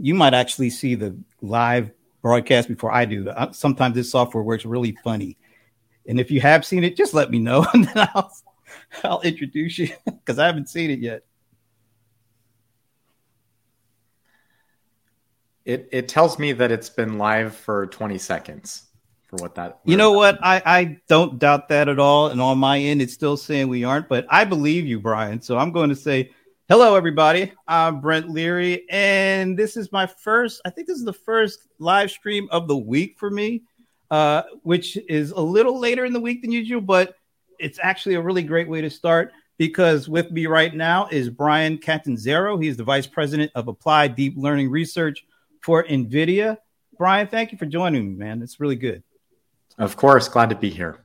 you might actually see the live broadcast before I do. Uh, sometimes this software works really funny. And if you have seen it, just let me know and then I'll, I'll introduce you because I haven't seen it yet. It, it tells me that it's been live for 20 seconds for what that. You know what? I, I don't doubt that at all. And on my end, it's still saying we aren't, but I believe you, Bryan. So I'm going to say Hello, everybody. I'm Brent Leary, and this is my first, I think this is the first live stream of the week for me, uh, which is a little later in the week than usual, but it's actually a really great way to start because with me right now is Bryan Catanzaro. He's the Vice President of Applied Deep Learning Research for NVIDIA. Bryan, thank you for joining me, man. It's really good. Of course. Glad to be here.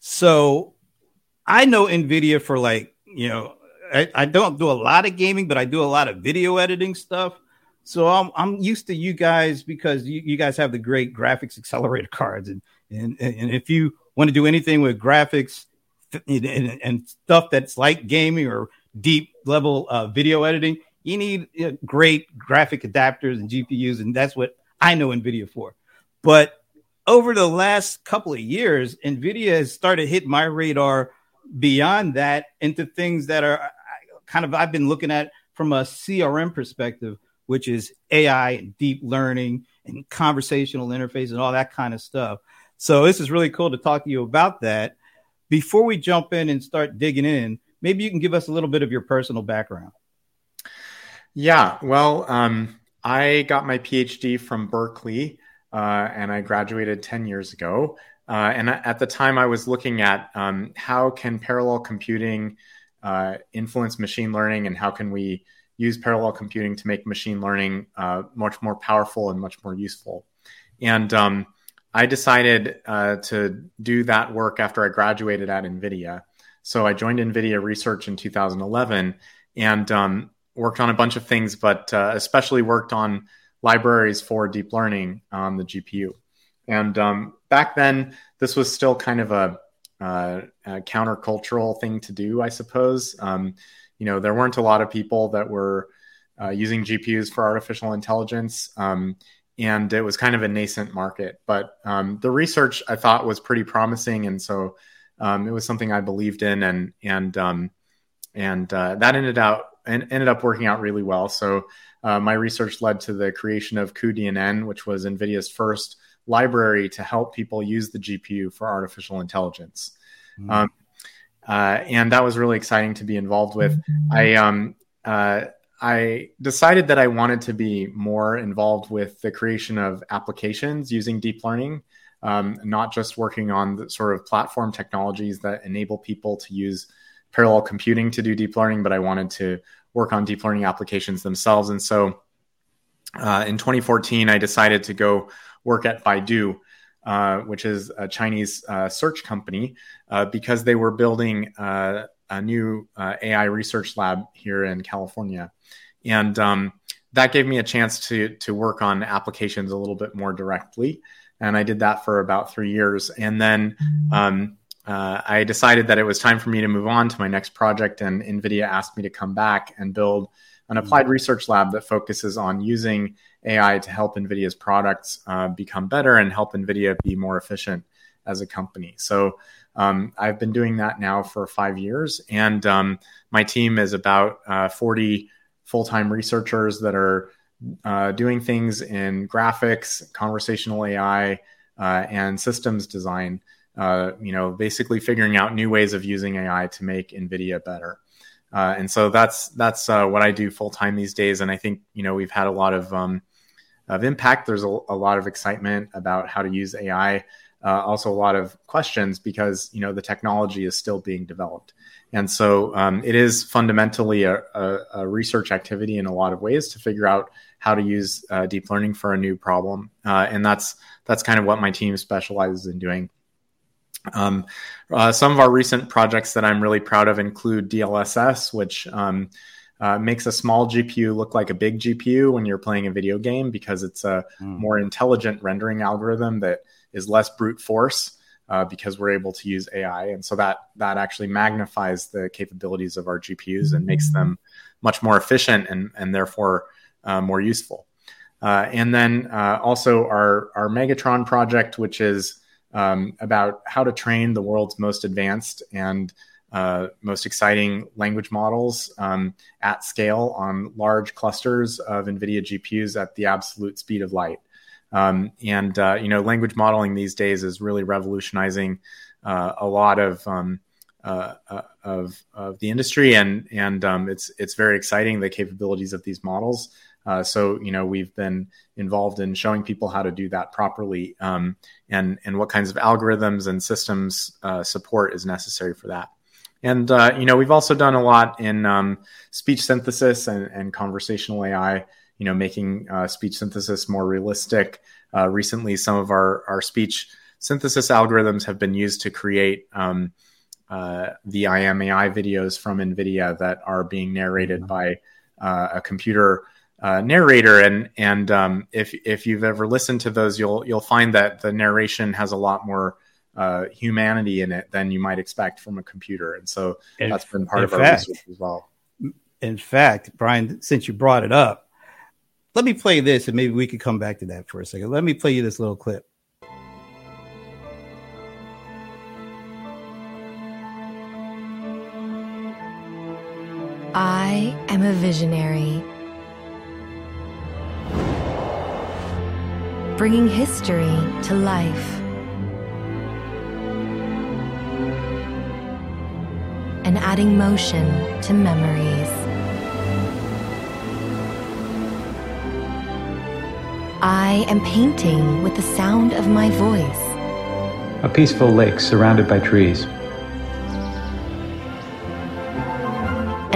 So I know NVIDIA for like, you know, I, I, don't do a lot of gaming, but I do a lot of video editing stuff. So I'm I'm used to you guys because you, you guys have the great graphics accelerator cards, and and and if you want to do anything with graphics and, and, and stuff that's like gaming or deep level uh, video editing, you need uh, great graphic adapters and GPUs, and that's what I know NVIDIA for. But over the last couple of years, NVIDIA has started hit my radar beyond that into things that are kind of I've been looking at from a CRM perspective, which is AI and deep learning and conversational interface and all that kind of stuff. So this is really cool to talk to you about that. Before we jump in and start digging in, maybe you can give us a little bit of your personal background. Yeah, well, um, I got my PhD from Berkeley, uh, and I graduated ten years ago. Uh, and at the time, I was looking at um, how can parallel computing uh, influence machine learning and how can we use parallel computing to make machine learning uh, much more powerful and much more useful. And um, I decided uh, to do that work after I graduated at NVIDIA. So I joined NVIDIA Research in 2011 and um, worked on a bunch of things, but uh, especially worked on libraries for deep learning on the GPU. And um, back then, this was still kind of a uh, a countercultural thing to do, I suppose. Um, you know, there weren't a lot of people that were uh, using GPUs for artificial intelligence, um, and it was kind of a nascent market. But um, the research I thought was pretty promising, and so um, it was something I believed in, and and um, and uh, that ended out and ended up working out really well. So uh, my research led to the creation of cuDNN, which was NVIDIA's first library to help people use the GPU for artificial intelligence. Mm-hmm. Um, uh, and that was really exciting to be involved with. I um, uh, I decided that I wanted to be more involved with the creation of applications using deep learning, um, not just working on the sort of platform technologies that enable people to use parallel computing to do deep learning, but I wanted to work on deep learning applications themselves. And so uh, in 2014, I decided to go work at Baidu, uh, which is a Chinese uh, search company, uh, because they were building uh, a new uh, AI research lab here in California, and um, that gave me a chance to to work on applications a little bit more directly. And I did that for about three years, and then um, uh, I decided that it was time for me to move on to my next project. And NVIDIA asked me to come back and build an applied research lab that focuses on using AI to help NVIDIA's products uh, become better and help NVIDIA be more efficient as a company. So um, I've been doing that now for five years, and um, my team is about uh, 40 full time researchers that are uh, doing things in graphics, conversational AI, uh, and systems design. Uh, you know, basically figuring out new ways of using AI to make NVIDIA better. Uh, and so that's that's uh, what I do full time these days. And I think you know we've had a lot of um, of impact. There's a, a, lot of excitement about how to use AI. Uh, also, a lot of questions because you know the technology is still being developed, and so um, it is fundamentally a, a, a, research activity in a lot of ways to figure out how to use uh, deep learning for a new problem. Uh, and that's that's kind of what my team specializes in doing. Um, uh, some of our recent projects that I'm really proud of include DLSS, which um, uh, makes a small GPU look like a big GPU when you're playing a video game because it's a mm. more intelligent rendering algorithm that is less brute force uh, because we're able to use AI, and so that that actually magnifies the capabilities of our GPUs and makes them much more efficient and and therefore uh, more useful. Uh, and then uh, also our our Megatron project, which is um, about how to train the world's most advanced and uh, most exciting language models um, at scale on large clusters of NVIDIA GPUs at the absolute speed of light. Um, and uh, you know, language modeling these days is really revolutionizing uh, a lot of um, uh, uh, of of the industry, and and um, it's it's very exciting the capabilities of these models. Uh, so you know we've been involved in showing people how to do that properly, um, and and what kinds of algorithms and systems uh, support is necessary for that. And uh, you know we've also done a lot in um, speech synthesis and, and, conversational AI. You know, making uh, speech synthesis more realistic. recently, some of our our speech synthesis algorithms have been used to create um, uh, the I AM AI videos from NVIDIA that are being narrated mm-hmm. by uh, a computer uh, narrator. And and um, if if you've ever listened to those, you'll you'll find that the narration has a lot more uh, humanity in it than you might expect from a computer. And so in, that's been part of fact, our research as well. In fact, Bryan, since you brought it up, let me play this, and maybe we could come back to that for a second. Let me play you this little clip. I am a visionary. Bringing history to life. And adding motion to memories. I am painting with the sound of my voice. A peaceful lake surrounded by trees.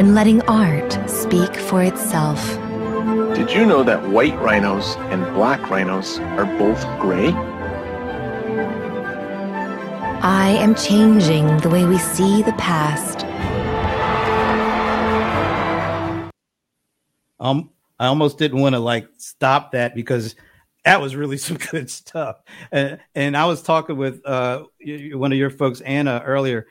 and letting art speak for itself. Did you know that white rhinos and black rhinos are both gray? I am changing the way we see the past. Um, I almost didn't want to like stop that because that was really some good stuff. And, and I was talking with uh, one of your folks, Anna, earlier,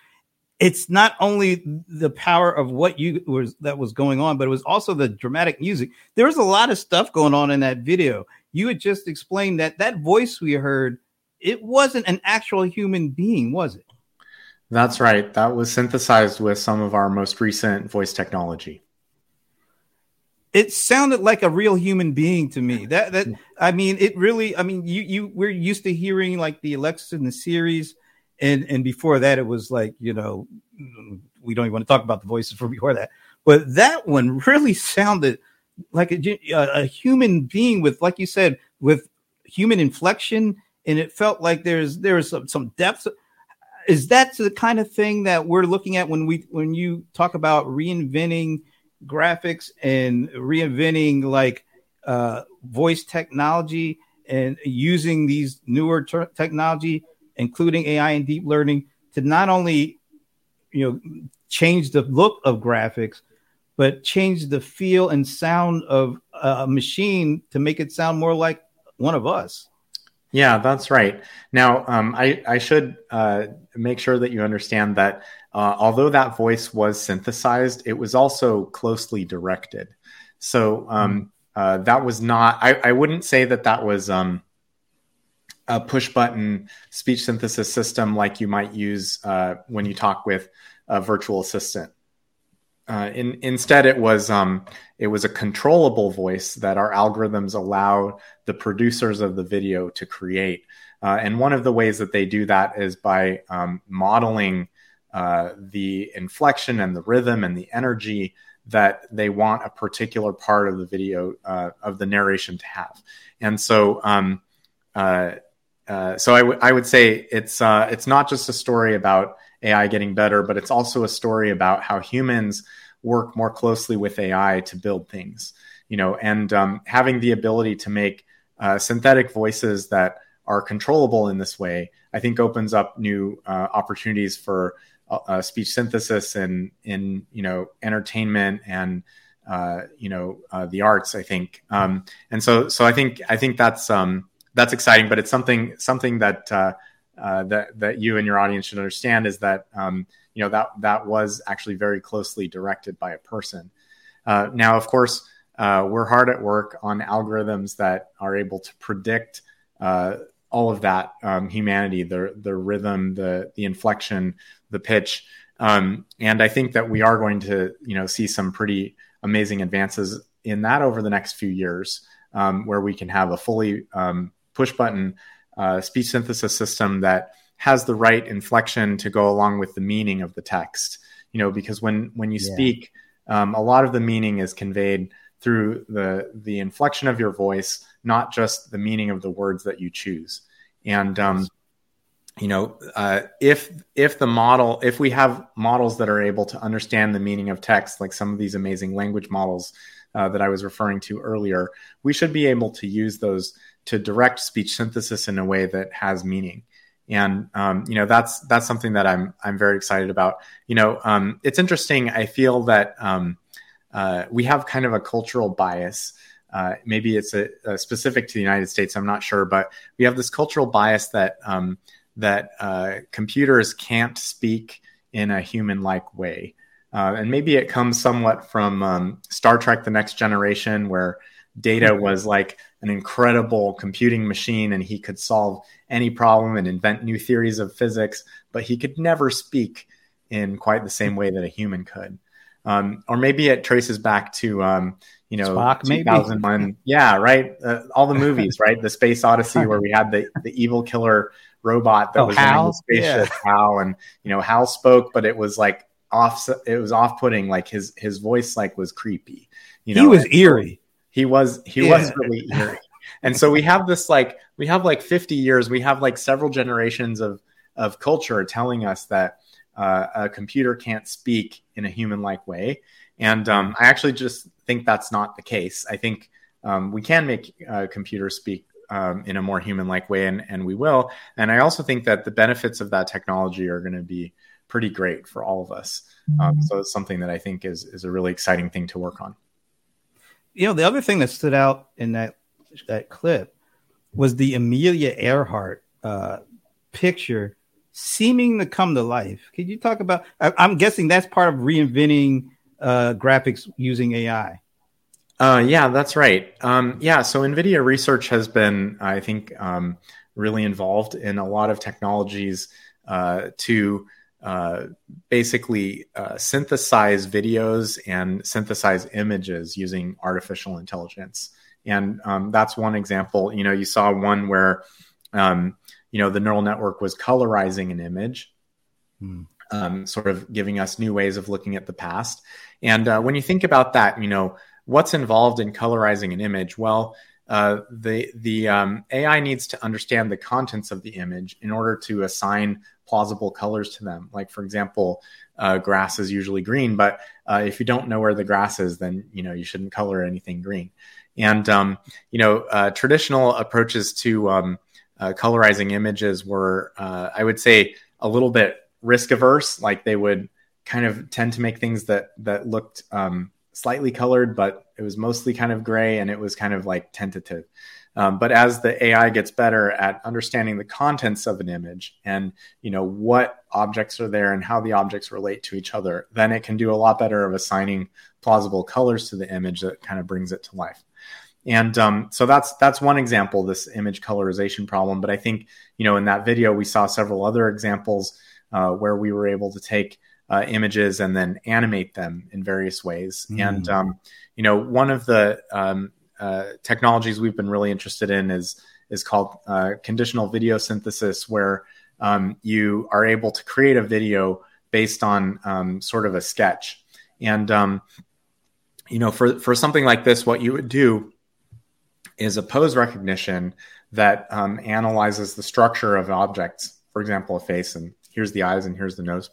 it's not only the power of what you was that was going on, but it was also the dramatic music. There was a lot of stuff going on in that video. You had just explained that that voice we heard, it wasn't an actual human being, was it? That's right. That was synthesized with some of our most recent voice technology. It sounded like a real human being to me. That that mm. I mean, it really. I mean, you you we're used to hearing like the Alexa in the Siris and and before that it was like you know we don't even want to talk about the voices from before that. But that one really sounded like a, a human being with like you said with human inflection and it felt like there's there's some, some depth. Is that the kind of thing that we're looking at when we when you talk about reinventing graphics and reinventing like uh, voice technology and using these newer ter- technology including AI and deep learning, to not only you know change the look of graphics, but change the feel and sound of a machine to make it sound more like one of us. Yeah, that's right. Now, um, I, I should uh, make sure that you understand that uh, although that voice was synthesized, it was also closely directed. So um, uh, that was not. I, I wouldn't say that that was. Um, a push button speech synthesis system like you might use uh, when you talk with a virtual assistant. Uh, in, instead, it was um, it was a controllable voice that our algorithms allow the producers of the video to create. Uh, and one of the ways that they do that is by um, modeling uh, the inflection and the rhythm and the energy that they want a particular part of the video uh, of the narration to have. And so um, uh, uh, so I, w- I would say it's uh, it's not just a story about AI getting better, but it's also a story about how humans work more closely with AI to build things. You know, and um, having the ability to make uh, synthetic voices that are controllable in this way, I think opens up new uh, opportunities for uh, speech synthesis and in you know entertainment and you know the arts. I think, um, and so so I think I think that's um, that's exciting. But it's something something that uh, uh, that that you and your audience should understand is that um, you know that that was actually very closely directed by a person. Uh, now, of course, uh, we're hard at work on algorithms that are able to predict uh, all of that um, humanity, the the rhythm, the the inflection, the pitch, um, and I think that we are going to you know see some pretty amazing advances in that over the next few years, um, where we can have a fully um, push button uh, speech synthesis system that has the right inflection to go along with the meaning of the text. You know, because when when you yeah. speak, um, a lot of the meaning is conveyed through the the inflection of your voice, not just the meaning of the words that you choose. And um, you know, uh, if if the model, if we have models that are able to understand the meaning of text, like some of these amazing language models uh, that I was referring to earlier, we should be able to use those to direct speech synthesis in a way that has meaning. And um, you know, that's that's something that I'm I'm very excited about. You know, um, it's interesting. I feel that um, uh, we have kind of a cultural bias. Uh, maybe it's a, a, specific to the United States. I'm not sure, but we have this cultural bias that um, that uh, computers can't speak in a human-like way, uh, and maybe it comes somewhat from um, Star Trek: The Next Generation, where Data mm-hmm. was like an incredible computing machine, and he could solve any problem and invent new theories of physics, but he could never speak in quite the same way that a human could. Um, or maybe it traces back to um, you know Spock, 2001. Maybe. Yeah, right. Uh, all the movies, right? The Space Odyssey, where we had the the evil killer robot that oh, was Hal? in the spaceship, yeah. Hal, and you know Hal spoke, but it was like off. It was off putting. Like his his voice like was creepy. You know, he was eerie. He was he yeah. was really eerie. And so we have this like we have like 50 years. We have like several generations of of culture telling us that uh, a computer can't speak in a human like way. And um, I actually just think that's not the case. I think um, we can make uh, computers speak um, in a more human like way, and, and we will. And I also think that the benefits of that technology are going to be pretty great for all of us. Um, so it's something that I think is, is a really exciting thing to work on. You know, the other thing that stood out in that that clip was the Amelia Earhart uh, picture seeming to come to life. Could you talk about? I, am guessing that's part of reinventing uh, graphics using AI. Uh, yeah, that's right. Um, yeah, so NVIDIA research has been, I think, um, really involved in a lot of technologies uh, to uh, basically uh, synthesize videos and synthesize images using artificial intelligence. And um, that's one example. You know, you saw one where um, you know the neural network was colorizing an image hmm. um, sort of giving us new ways of looking at the past and uh, when you think about that you know what's involved in colorizing an image well uh, the the um, AI needs to understand the contents of the image in order to assign plausible colors to them. Like for example, uh, grass is usually green, but uh, if you don't know where the grass is, then you know you shouldn't color anything green. And um, you know uh, traditional approaches to um, uh, colorizing images were, uh, I would say, a little bit risk averse. Like they would kind of tend to make things that that looked um, slightly colored, but it was mostly kind of gray and it was kind of like tentative. Um, but as the AI gets better at understanding the contents of an image and you know what objects are there and how the objects relate to each other, then it can do a lot better of assigning plausible colors to the image that kind of brings it to life. And um, so that's that's one example, this image colorization problem. But I think you know in that video we saw several other examples uh, where we were able to take uh, images and then animate them in various ways. Mm. And um, you know one of the um, uh, technologies we've been really interested in is is called uh, conditional video synthesis, where um, you are able to create a video based on um, sort of a sketch. And um, you know for for something like this, what you would do is a pose recognition that um, analyzes the structure of objects, for example, a face, and here's the eyes and here's the nose,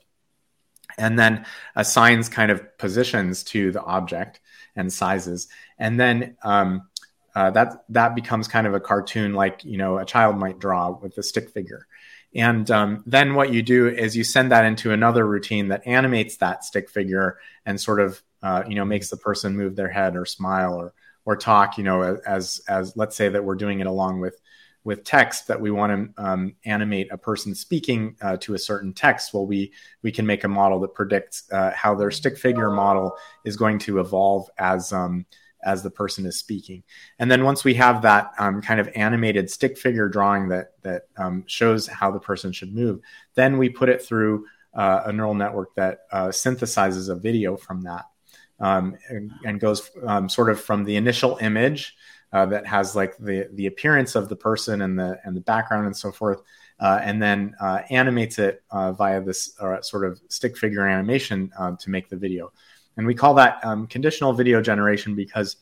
and then assigns kind of positions to the object and sizes, and then um, uh, that that becomes kind of a cartoon, like you know a child might draw with a stick figure. And um, then what you do is you send that into another routine that animates that stick figure and sort of uh, you know makes the person move their head or smile or or talk, you know, as as let's say that we're doing it along with with text that we want to um, animate a person speaking uh, to a certain text. Well, we we can make a model that predicts uh, how their stick figure model is going to evolve as um, as the person is speaking. And then once we have that um, kind of animated stick figure drawing that that um, shows how the person should move, then we put it through uh, a neural network that uh, synthesizes a video from that um, and, and, goes um, sort of from the initial image uh, that has like the the appearance of the person and the and the background and so forth. Uh, and then uh, animates it uh, via this sort of stick figure animation to make the video. And we call that um, conditional video generation because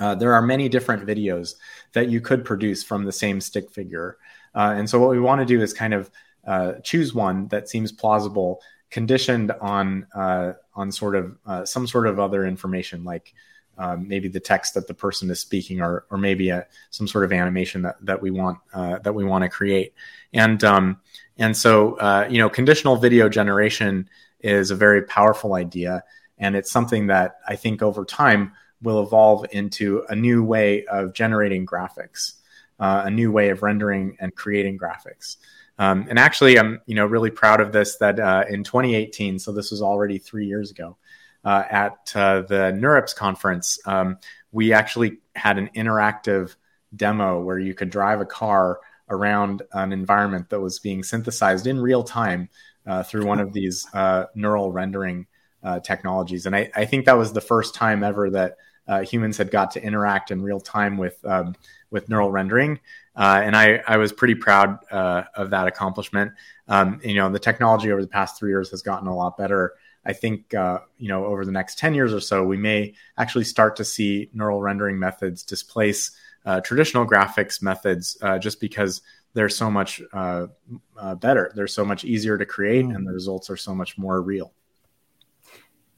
uh, there are many different videos that you could produce from the same stick figure. Uh, and so what we want to do is kind of uh, choose one that seems plausible, conditioned on uh, on sort of uh, some sort of other information, like um, maybe the text that the person is speaking, or or maybe a, some sort of animation that that we want uh, that we want to create. And um, and so you know, conditional video generation is a very powerful idea. And it's something that I think over time will evolve into a new way of generating graphics, uh, a new way of rendering and creating graphics. Um, and actually, I'm you know really proud of this. That uh, in 2018, so this was already three years ago, uh, at uh, the NeurIPS conference, um, we actually had an interactive demo where you could drive a car around an environment that was being synthesized in real time uh, through one of these uh, neural rendering uh, technologies. And I, I, think that was the first time ever that uh, humans had got to interact in real time with um, with neural rendering. Uh, and I, I was pretty proud uh, of that accomplishment. Um, you know, the technology over the past three years has gotten a lot better. I think uh, you know over the next ten years or so, we may actually start to see neural rendering methods displace uh, traditional graphics methods, just because they're so much better. They're so much easier to create, mm. and the results are so much more real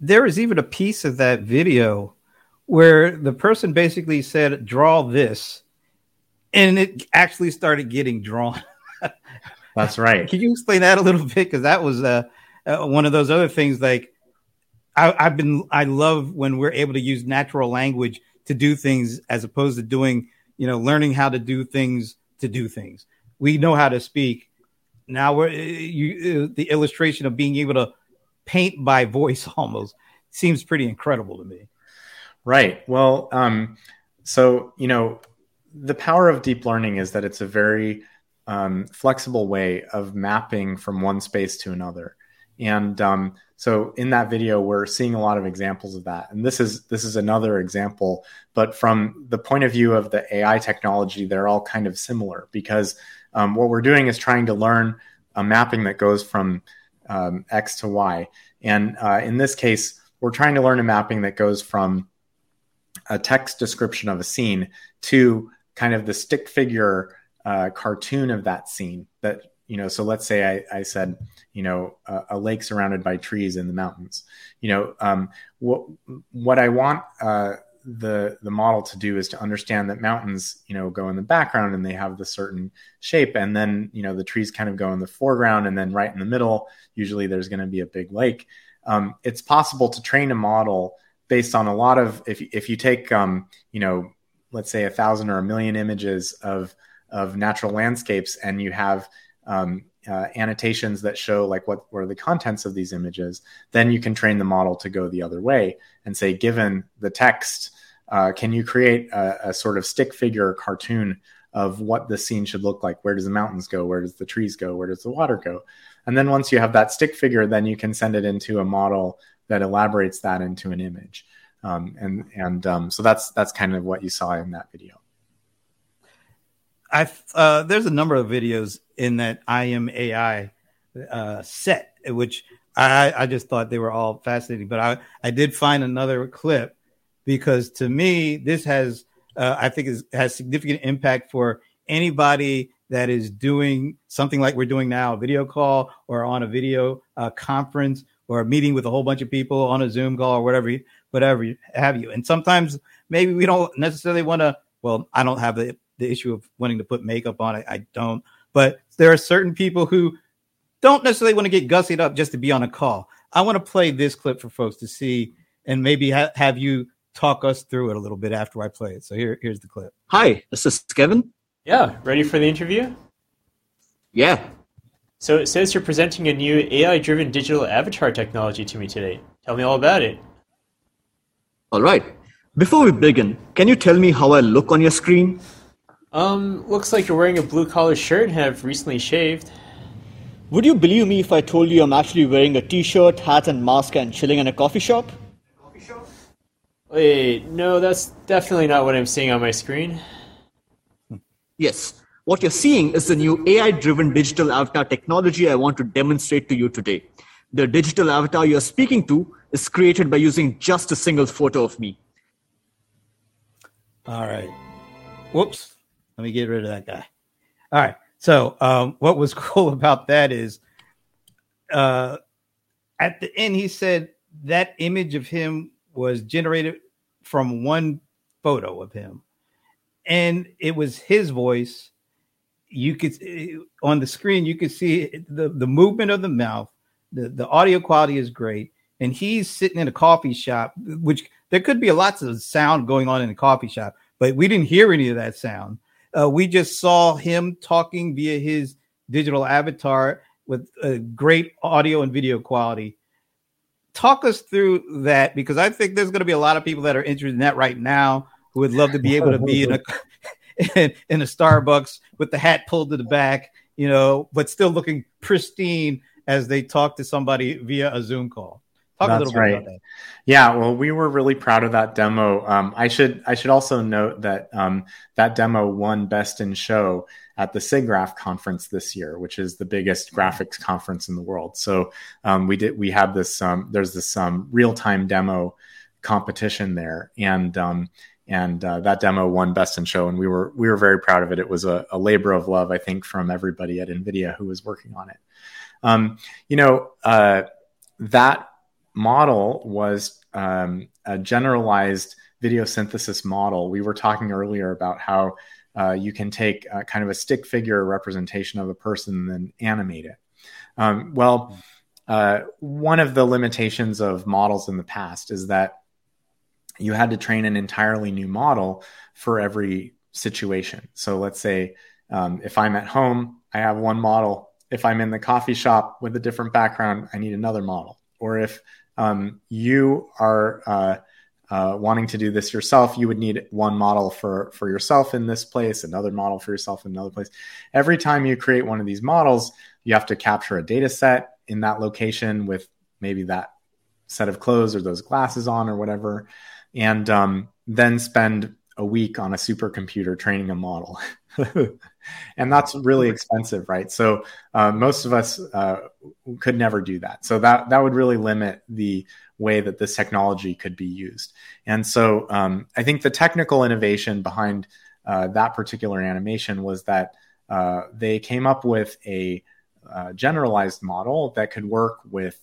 there is even a piece of that video where the person basically said, "Draw this," and it actually started getting drawn. That's right. Can you explain that a little bit? Because that was uh, uh, one of those other things. Like I, I've been, I love when we're able to use natural language to do things as opposed to doing, you know, learning how to do things to do things. We know how to speak. Now we're you, uh, the illustration of being able to paint by voice almost seems pretty incredible to me. Right. Well, um, so you know, the power of deep learning is that it's a very um, flexible way of mapping from one space to another. And um, so in that video, we're seeing a lot of examples of that. And this is this is another example, but from the point of view of the AI technology, they're all kind of similar because um, what we're doing is trying to learn a mapping that goes from um, X to Y. And uh, in this case, we're trying to learn a mapping that goes from a text description of a scene to kind of the stick figure uh, cartoon of that scene that you know so let's say i, I said you know a, a, lake surrounded by trees in the mountains. You know um, what what i want uh, the the model to do is to understand that mountains you know go in the background and they have the certain shape and then you know the trees kind of go in the foreground and then right in the middle usually there's going to be a big lake. Um, it's possible to train a model based on a lot of if, if you take um, you know let's say a thousand or a million images of of natural landscapes and you have um, uh, annotations that show like what were the contents of these images then you can train the model to go the other way and say given the text uh, can you create a, a, sort of stick figure cartoon of what the scene should look like? Where does the mountains go? Where does the trees go? Where does the water go? And then once you have that stick figure, then you can send it into a model that elaborates that into an image. Um, and and um, so that's that's kind of what you saw in that video. I uh, there's a number of videos in that I am AI uh, set, which I, I just thought they were all fascinating. But I, I did find another clip because to me, this has, uh, I think, is, has significant impact for anybody that is doing something like we're doing now, a video call or on a video uh, conference or a meeting with a whole bunch of people on a Zoom call or whatever, whatever have you. And sometimes maybe we don't necessarily want to. Well, I don't have the the issue of wanting to put makeup on. it. I don't. But there are certain people who don't necessarily want to get gussied up just to be on a call. I want to play this clip for folks to see and maybe ha- have you talk us through it a little bit after I play it. So here, here's the clip. Hi, this is Kevin. Yeah, ready for the interview? Yeah. So it says you're presenting a new AI-driven digital avatar technology to me today. Tell me all about it. All right. Before we begin, can you tell me how I look on your screen? Um, looks like you're wearing a blue collar shirt and have recently shaved. Would you believe me if I told you I'm actually wearing a t shirt, hat, and mask and chilling in a coffee shop? Wait, no, that's definitely not what I'm seeing on my screen. Yes, what you're seeing is the new AI driven digital avatar technology I want to demonstrate to you today. The digital avatar you're speaking to is created by using just a single photo of me. All right. Whoops. Let me get rid of that guy. All right. So, um, what was cool about that is, uh, at the end, he said that image of him was generated from one photo of him, and it was his voice. You could on the screen, you could see the the movement of the mouth. the The audio quality is great, and he's sitting in a coffee shop, which there could be lots of sound going on in a coffee shop, but we didn't hear any of that sound uh, we just saw him talking via his digital avatar with a great audio and video quality. Talk us through that because I think there's going to be a lot of people that are interested in that right now who would love to be able to be in a in, in a Starbucks with the hat pulled to the back, you know, but still looking pristine as they talk to somebody via a Zoom call. Talk That's right. Yeah, well, we were really proud of that demo. Um, I should I should also note that um, that demo won Best in Show at the SIGGRAPH conference this year, which is the biggest graphics conference in the world. So um, we did we had this um, there's this um, real time demo competition there, and um, and uh, that demo won Best in Show, and we were we were very proud of it. It was a, a labor of love, I think, from everybody at NVIDIA who was working on it. you know uh, that model was um, a generalized video synthesis model. We were talking earlier about how uh, you can take uh, kind of a stick figure representation of a person and then animate it. Um, well, uh, one of the limitations of models in the past is that you had to train an entirely new model for every situation. So let's say um, if I'm at home, I have one model. If I'm in the coffee shop with a different background, I need another model. Or if um, you are uh, uh, wanting to do this yourself, you would need one model for for yourself in this place, another model for yourself in another place. Every time you create one of these models, you have to capture a data set in that location with maybe that set of clothes or those glasses on or whatever, and um, then spend a week on a supercomputer training a model. and that's really expensive, right? So uh, most of us uh, could never do that. So that that would really limit the way that this technology could be used. And so um, I think the technical innovation behind uh, that particular animation was that uh, they came up with a uh, generalized model that could work with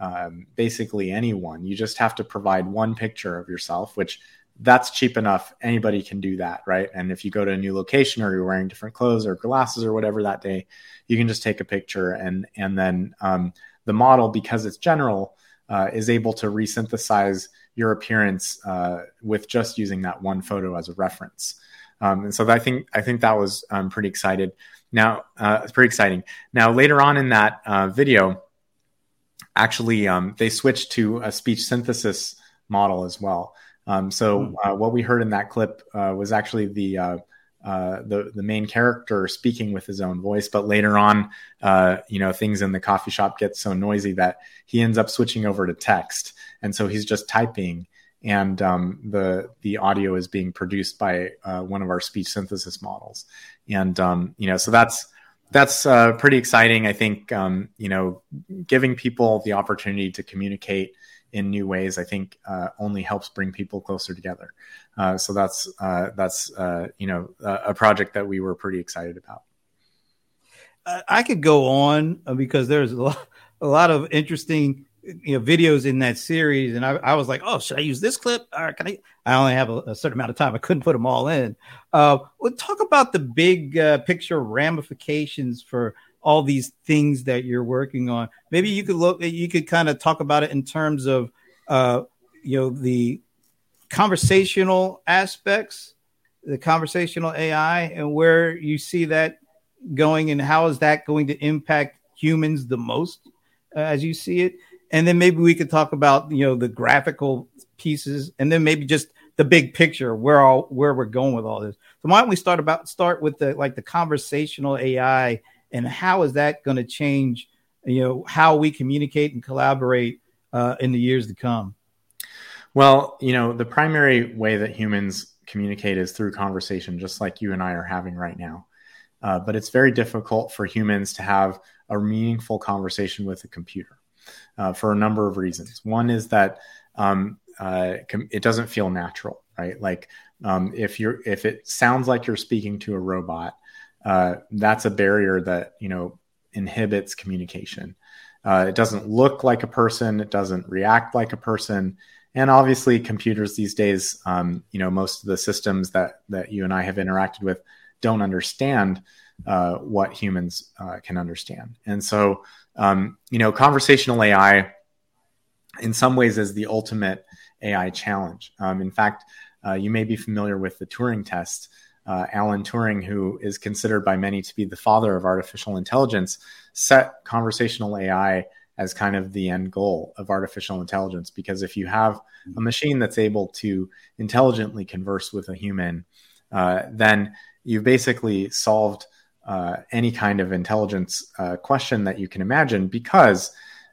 um, basically anyone. You just have to provide one picture of yourself, which that's cheap enough. Anybody can do that, right? And if you go to a new location or you're wearing different clothes or glasses or whatever that day, you can just take a picture and and then um, the model, because it's general, uh, is able to resynthesize your appearance uh, with just using that one photo as a reference. Um, and so I think I think that was um, pretty excited. Now, uh, it's pretty exciting. Now, later on in that uh, video, actually, um, they switched to a speech synthesis model as well. Um, so hmm. uh, what we heard in that clip uh, was actually the, uh, uh, the the main character speaking with his own voice, but later on, uh, you know, things in the coffee shop get so noisy that he ends up switching over to text, and so he's just typing, and um, the the audio is being produced by uh, one of our speech synthesis models, and um, you know, so that's that's uh, pretty exciting. I think um, you know, giving people the opportunity to communicate in new ways, I think uh, only helps bring people closer together. Uh, so that's uh, that's uh, you know a project that we were pretty excited about. I could go on uh, because there's a lot, a lot of interesting you know videos in that series, and I, I was like, oh, should I use this clip? Or can I? I only have a, a certain amount of time. I couldn't put them all in. Uh, we'll talk about the big uh, picture ramifications for all these things that you're working on. Maybe you could look, you could kind of talk about it in terms of, uh, you know, the conversational aspects, the conversational AI, and where you see that going, and how is that going to impact humans the most uh, as you see it. And then maybe we could talk about, you know, the graphical pieces, and then maybe just the big picture where all where we're going with all this. So why don't we start about start with the like the conversational AI and how is that going to change you know how we communicate and collaborate uh, in the years to come? Well, you know, the primary way that humans communicate is through conversation, just like you and I are having right now. Uh, but it's very difficult for humans to have a meaningful conversation with a computer uh, for a number of reasons. One is that um, uh, it doesn't feel natural, right? Like um, if you're if it sounds like you're speaking to a robot, uh, that's a barrier that you know inhibits communication. Uh, it doesn't look like a person. It doesn't react like a person. And obviously, computers these days, um, you know, most of the systems that that you and I have interacted with don't understand uh, what humans uh, can understand. And so, um, you know, conversational AI, in some ways, is the ultimate AI challenge. Um, in fact, uh, you may be familiar with the Turing test. Uh, Alan Turing, who is considered by many to be the father of artificial intelligence, set conversational AI as kind of the end goal of artificial intelligence. Because if you have a machine that's able to intelligently converse with a human, uh, then you've basically solved uh, any kind of intelligence uh, question that you can imagine because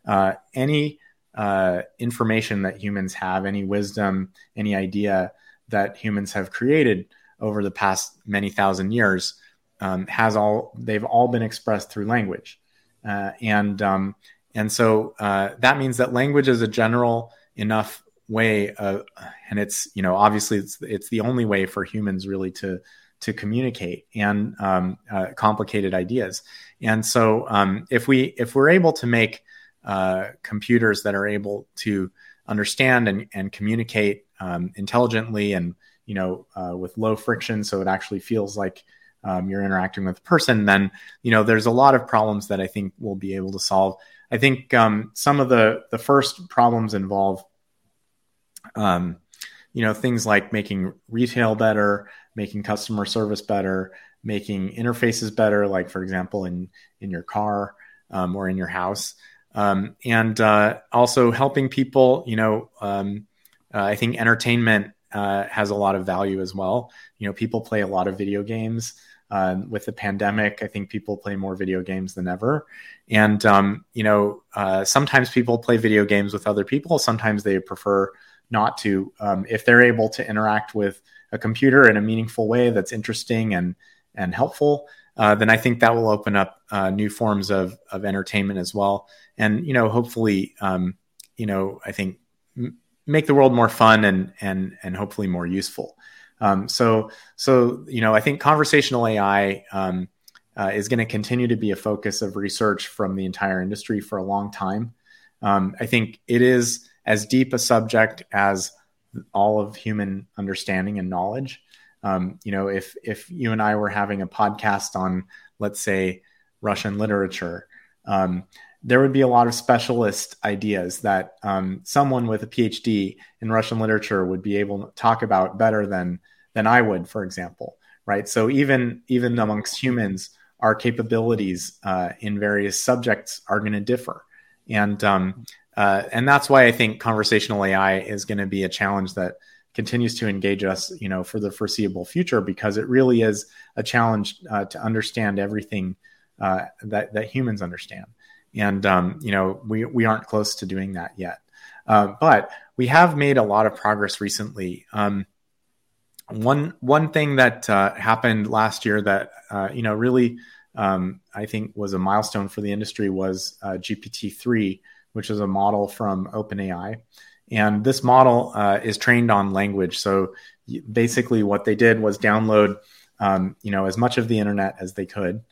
uh, any uh, information that humans have, any wisdom, any idea that humans have created over the past many thousand years um, has all they've all been expressed through language. Uh, and um, and so that means that language is a general enough way, of, and it's you know obviously it's it's the only way for humans really to to communicate and um, uh, complicated ideas. And so um, if we if we're able to make uh, computers that are able to understand and, and communicate um, intelligently and you know uh, with low friction, so it actually feels like um, you're interacting with a person, then you know there's a lot of problems that I think we'll be able to solve. I think um, some of the the first problems involve, um, you know, things like making retail better, making customer service better, making interfaces better, like for example in in your car um, or in your house, um, and uh, also helping people. You know, um, uh, I think entertainment uh, has a lot of value as well. You know, people play a lot of video games. Uh, with the pandemic, I think people play more video games than ever. And, um, you know, uh, sometimes people play video games with other people. Sometimes they prefer not to. Um, if they're able to interact with a computer in a meaningful way that's interesting and, and helpful, uh, then I think that will open up uh, new forms of, of entertainment as well. And, you know, hopefully, um, you know, I think m- make the world more fun and, and, and hopefully more useful. Um, so, so you know, I think conversational AI um, uh, is going to continue to be a focus of research from the entire industry for a long time. Um, I think it is as deep a subject as all of human understanding and knowledge. Um, you know, if if you and I were having a podcast on, let's say, Russian literature, um, there would be a lot of specialist ideas that um, someone with a PhD in Russian literature would be able to talk about better than than I would, for example. Right. So even even amongst humans, our capabilities uh, in various subjects are going to differ, and um, uh, and that's why I think conversational AI is going to be a challenge that continues to engage us, you know, for the foreseeable future because it really is a challenge uh, to understand everything uh, that that humans understand and um, you know we we aren't close to doing that yet. Uh, but we have made a lot of progress recently. Um, one one thing that uh, happened last year that uh, you know really um, I think was a milestone for the industry was GPT three, which is a model from OpenAI, and this model uh, is trained on language. So basically, what they did was download um, you know as much of the internet as they could,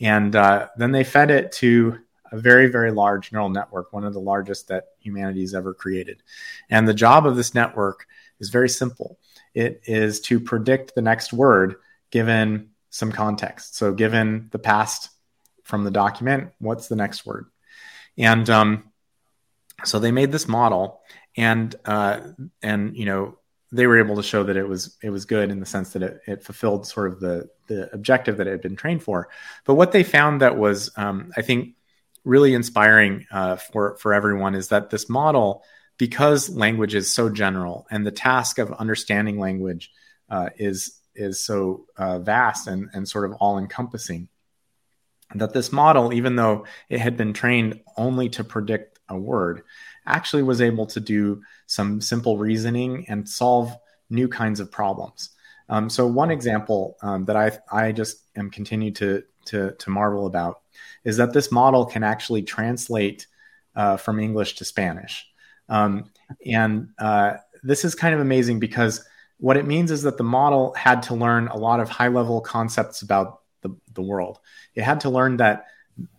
and uh, then they fed it to a very, very large neural network, one of the largest that humanity's ever created. And the job of this network is very simple it is to predict the next word given some context. So, given the past from the document, what's the next word? And um, so they made this model, and uh, and you know they were able to show that it was it was good in the sense that it, it fulfilled sort of the the objective that it had been trained for. But what they found that was um, I think really inspiring uh, for for everyone is that this model because language is so general and the task of understanding language uh, is is so uh, vast and, and sort of all encompassing that this model, even though it had been trained only to predict a word, actually was able to do some simple reasoning and solve new kinds of problems. Um, so one example um, that I I just am continue to to to marvel about is that this model can actually translate uh, from English to Spanish, um, and uh, this is kind of amazing because what it means is that the model had to learn a lot of high level concepts about the, the world. It had to learn that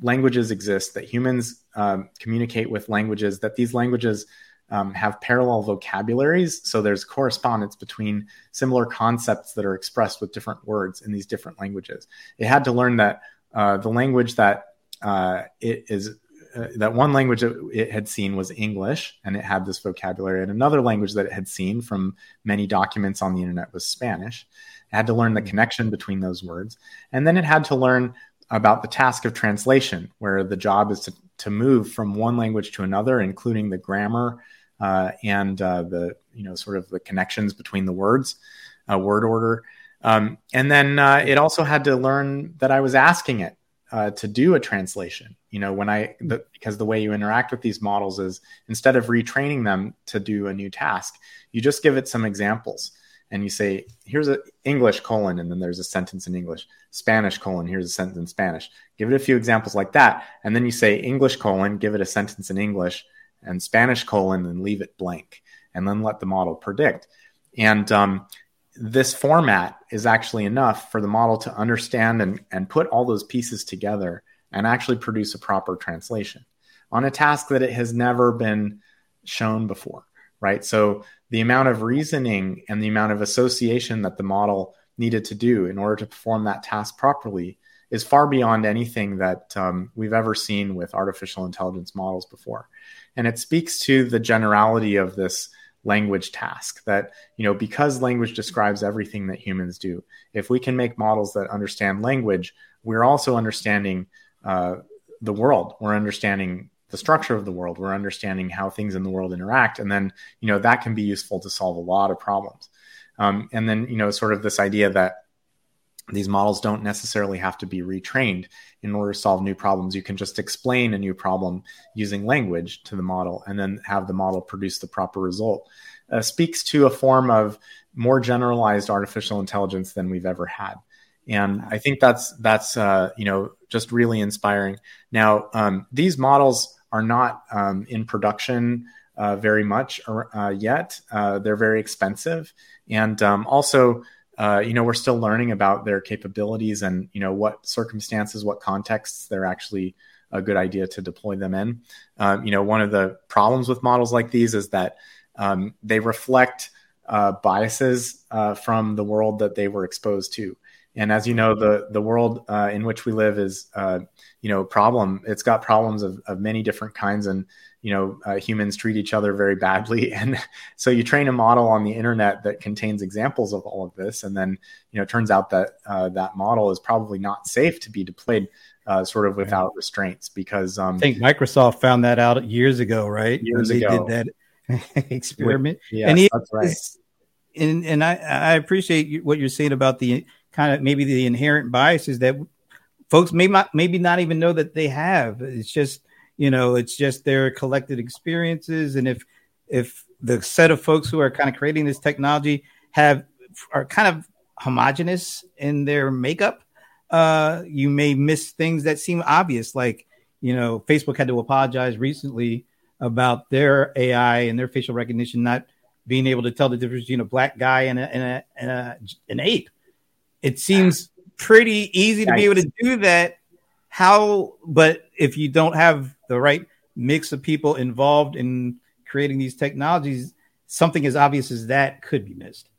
languages exist, that humans um, communicate with languages, that these languages um, have parallel vocabularies. So there's correspondence between similar concepts that are expressed with different words in these different languages. It had to learn that uh, the language that uh, it is uh, that one language it had seen was English, and it had this vocabulary, and another language that it had seen from many documents on the internet was Spanish. It had to learn the hmm. connection between those words, and then it had to learn about the task of translation, where the job is to, to move from one language to another, including the grammar uh, and uh, the you know sort of the connections between the words, uh, word order, um, and then uh, it also had to learn that I was asking it uh, to do a translation. You know, when I the, because the way you interact with these models is instead of retraining them to do a new task, you just give it some examples and you say, here's an English colon, and then there's a sentence in English, Spanish colon, here's a sentence in Spanish. Give it a few examples like that. And then you say English colon, give it a sentence in English, and Spanish colon, and leave it blank, and then let the model predict. And um, this format is actually enough for the model to understand and, and put all those pieces together and actually produce a proper translation on a task that it has never been shown before, right? So the amount of reasoning and the amount of association that the model needed to do in order to perform that task properly is far beyond anything that um, we've ever seen with artificial intelligence models before. And it speaks to the generality of this language task that, you know, because language describes everything that humans do, if we can make models that understand language, we're also understanding uh, the world. We're understanding the structure of the world. We're understanding how things in the world interact. And then, you know, that can be useful to solve a lot of problems. Um, and then, you know, sort of this idea that these models don't necessarily have to be retrained in order to solve new problems. You can just explain a new problem using language to the model and then have the model produce the proper result. Uh, speaks to a form of more generalized artificial intelligence than we've ever had. And I think that's that's uh, you know just really inspiring. Now um, these models are not um, in production uh, very much uh, yet. Uh, they're very expensive, and um, also uh, you know, we're still learning about their capabilities and, you know, what circumstances, what contexts they're actually a good idea to deploy them in. Um, you know, one of the problems with models like these is that um, they reflect uh, biases uh, from the world that they were exposed to. And as you know, the the world uh, in which we live is, uh, you know, problem. It's got problems of, of many different kinds, and you know uh, humans treat each other very badly. And so you train a model on the internet that contains examples of all of this. And then you know it turns out that uh, that model is probably not safe to be deployed uh, sort of without yeah. restraints because um, i think microsoft found that out years ago right? Years when ago they did that experiment. With, yes, and he, that's right. and and I, I appreciate what you're saying about the kind of maybe the inherent biases that folks may not maybe not even know that they have. It's just you know it's just their collected experiences. And if if the set of folks who are kind of creating this technology have are kind of homogenous in their makeup uh you may miss things that seem obvious. Like you know facebook had to apologize recently about their ai and their facial recognition not being able to tell the difference between a black guy and, a, and, a, and a, an ape it seems pretty easy to be able to do that. How but if you don't have the right mix of people involved in creating these technologies something as obvious as that could be missed.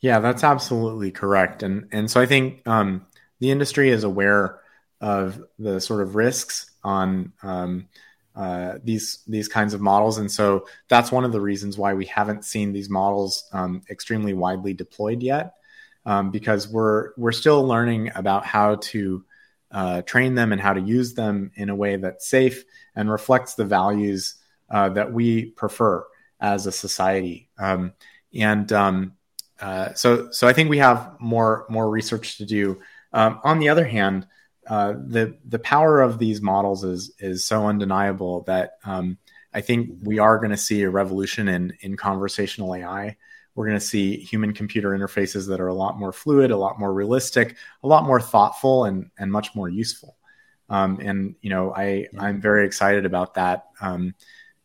Yeah that's absolutely correct. And and so i think um, the industry is aware of the sort of risks on um, uh, these these kinds of models, and so that's one of the reasons why we haven't seen these models um, extremely widely deployed yet, um, because we're we're still learning about how to uh, train them and how to use them in a way that's safe and reflects the values uh, that we prefer as a society. Um, and um, uh, so, so I think we have more more research to do. Um, on the other hand, uh, the the power of these models is is so undeniable that um, I think we are going to see a revolution in in conversational AI. We're going to see human computer interfaces that are a lot more fluid, a lot more realistic, a lot more thoughtful, and and much more useful. Um, and you know, I yeah. I'm very excited about that. Um,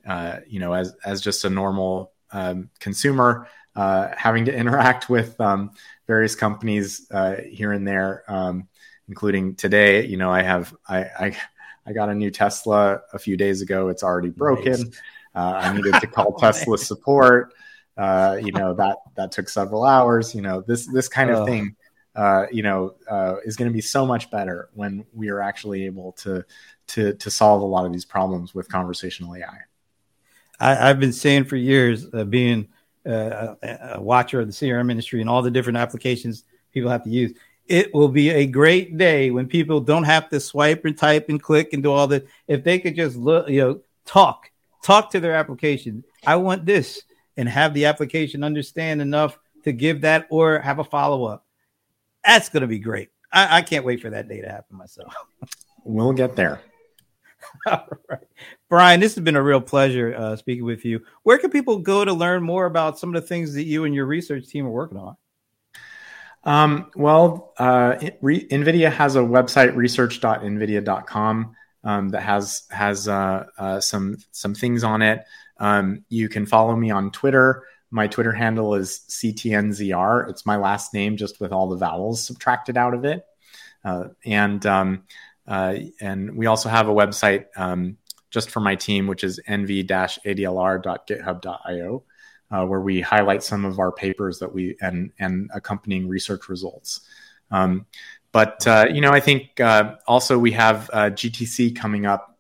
uh, you know, as as just a normal um, consumer, uh, having to interact with um, various companies uh, here and there, um, including today. You know, I have I, I, I got a new Tesla a few days ago. It's already broken. Nice. Uh, I needed to call Tesla support. Uh, you know that that took several hours. You know this this kind of oh. thing. Uh, you know, uh, is going to be so much better when we are actually able to to to solve a lot of these problems with conversational AI. I, have been saying for years, uh, being uh, a watcher of the CRM industry and all the different applications people have to use, it will be a great day when people don't have to swipe and type and click and do all that. If they could just look, you know, talk, talk to their application. I want this, and have the application understand enough to give that or have a follow up. That's going to be great. I, I can't wait for that day to happen myself. we'll get there. All right. Bryan, this has been a real pleasure uh, speaking with you. Where can people go to learn more about some of the things that you and your research team are working on? Um, well, uh, Re- NVIDIA has a website, research.nvidia.com, um, that has has uh, uh, some some things on it. Um, you can follow me on Twitter. My Twitter handle is CTNZR. It's my last name, just with all the vowels subtracted out of it. Uh, and um, uh, and we also have a website um, just for my team, which is nv-adlr.github.io, uh, where we highlight some of our papers that we and and accompanying research results. Um, but uh, you know, I think uh, also we have uh, GTC coming up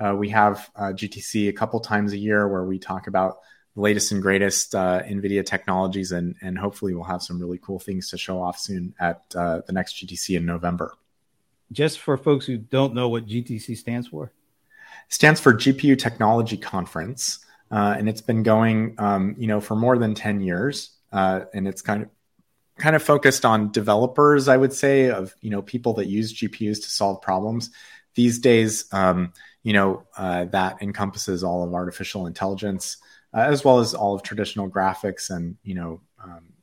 uh, we have GTC a couple times a year where we talk about the latest and greatest NVIDIA technologies, and and hopefully we'll have some really cool things to show off soon at the next GTC in November just for folks who don't know what GTC stands for? It stands for GPU Technology Conference, uh, and it's been going, um, you know, for more than ten years, uh, and it's kind of kind of focused on developers, I would say, of you know people that use GPUs to solve problems. These days, um, you know, uh, that encompasses all of artificial intelligence, uh, as well as all of traditional graphics and you know um,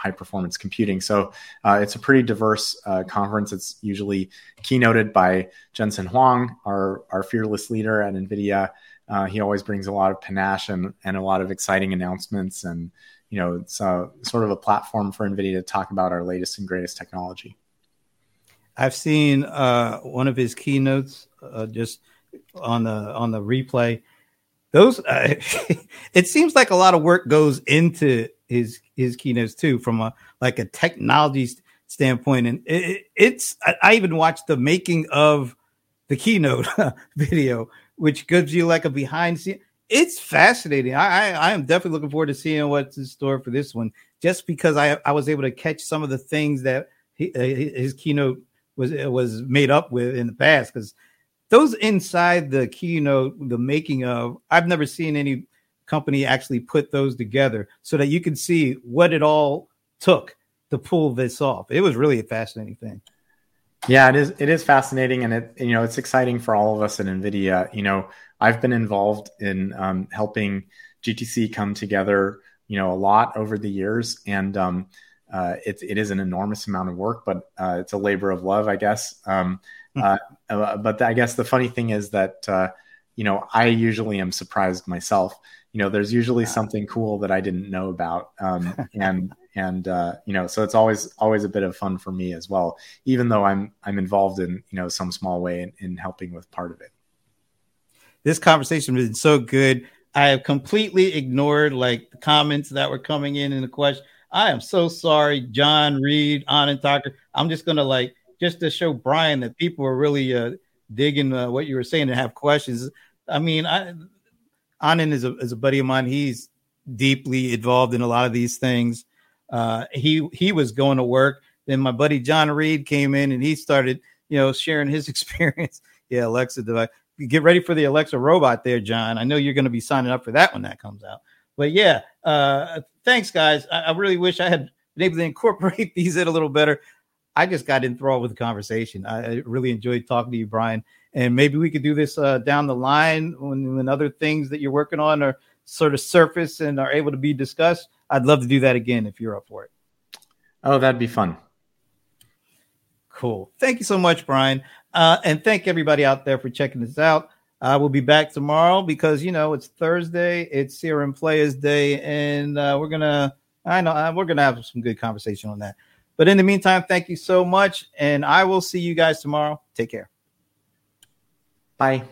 high performance computing. So uh, it's a pretty diverse uh, conference. It's usually keynoted by Jensen Huang, our, our fearless leader at NVIDIA. Uh, he always brings a lot of panache and, and a lot of exciting announcements. And, you know, it's a, sort of a platform for NVIDIA to talk about our latest and greatest technology. I've seen uh, one of his keynotes uh, just on the on the replay. Those uh, it seems like a lot of work goes into his his keynotes too from a like a technology standpoint. And it, it's I, I, even watched the making of the keynote video which gives you like a behind scene. It's fascinating. I, I, I am definitely looking forward to seeing what's in store for this one. Just because i i was able to catch some of the things that he, uh, his keynote was was made up with in the past because those inside the keynote the making of i've never seen any company actually put those together so that you can see what it all took to pull this off. It was really a fascinating thing. Yeah, it is. It is fascinating, and it you know it's exciting for all of us at Nvidia. You know, I've been involved in um, helping GTC come together. You know, a lot over the years, and um, uh, it, it is an enormous amount of work, but uh, it's a labor of love, I guess. Um. uh, uh, but I guess the funny thing is that uh, you know I usually am surprised myself. You know there's usually something cool that i didn't know about um, and and uh, you know so it's always always a bit of fun for me as well even though i'm i'm involved in you know some small way in, in helping with part of it. This conversation has been so good. I have completely ignored like the comments that were coming in in the question. I am so sorry john reed anand tucker i'm just gonna like just to show Bryan that people are really uh, digging uh, what you were saying and have questions i mean i Anand is a, is a buddy of mine. He's deeply involved in a lot of these things. Uh, he he was going to work. Then my buddy John Reed came in and he started, you know, sharing his experience. yeah, Alexa device. get ready for the Alexa robot there, John. I know you're going to be signing up for that when that comes out. But yeah, uh, thanks, guys. I, I really wish I had been able to incorporate these in a little better. I just got enthralled with the conversation. I, really enjoyed talking to you, Bryan. And maybe we could do this uh, down the line when, when other things that you're working on are sort of surface and are able to be discussed. I'd love to do that again if you're up for it. Oh, that'd be fun. Cool. Thank you so much, Bryan. Uh, and thank everybody out there for checking this out. I will be back tomorrow because you know it's Thursday, it's CRM Players Day, and uh, we're gonna I know uh, we're gonna have some good conversation on that. But in the meantime, thank you so much, and I will see you guys tomorrow. Take care. Bye.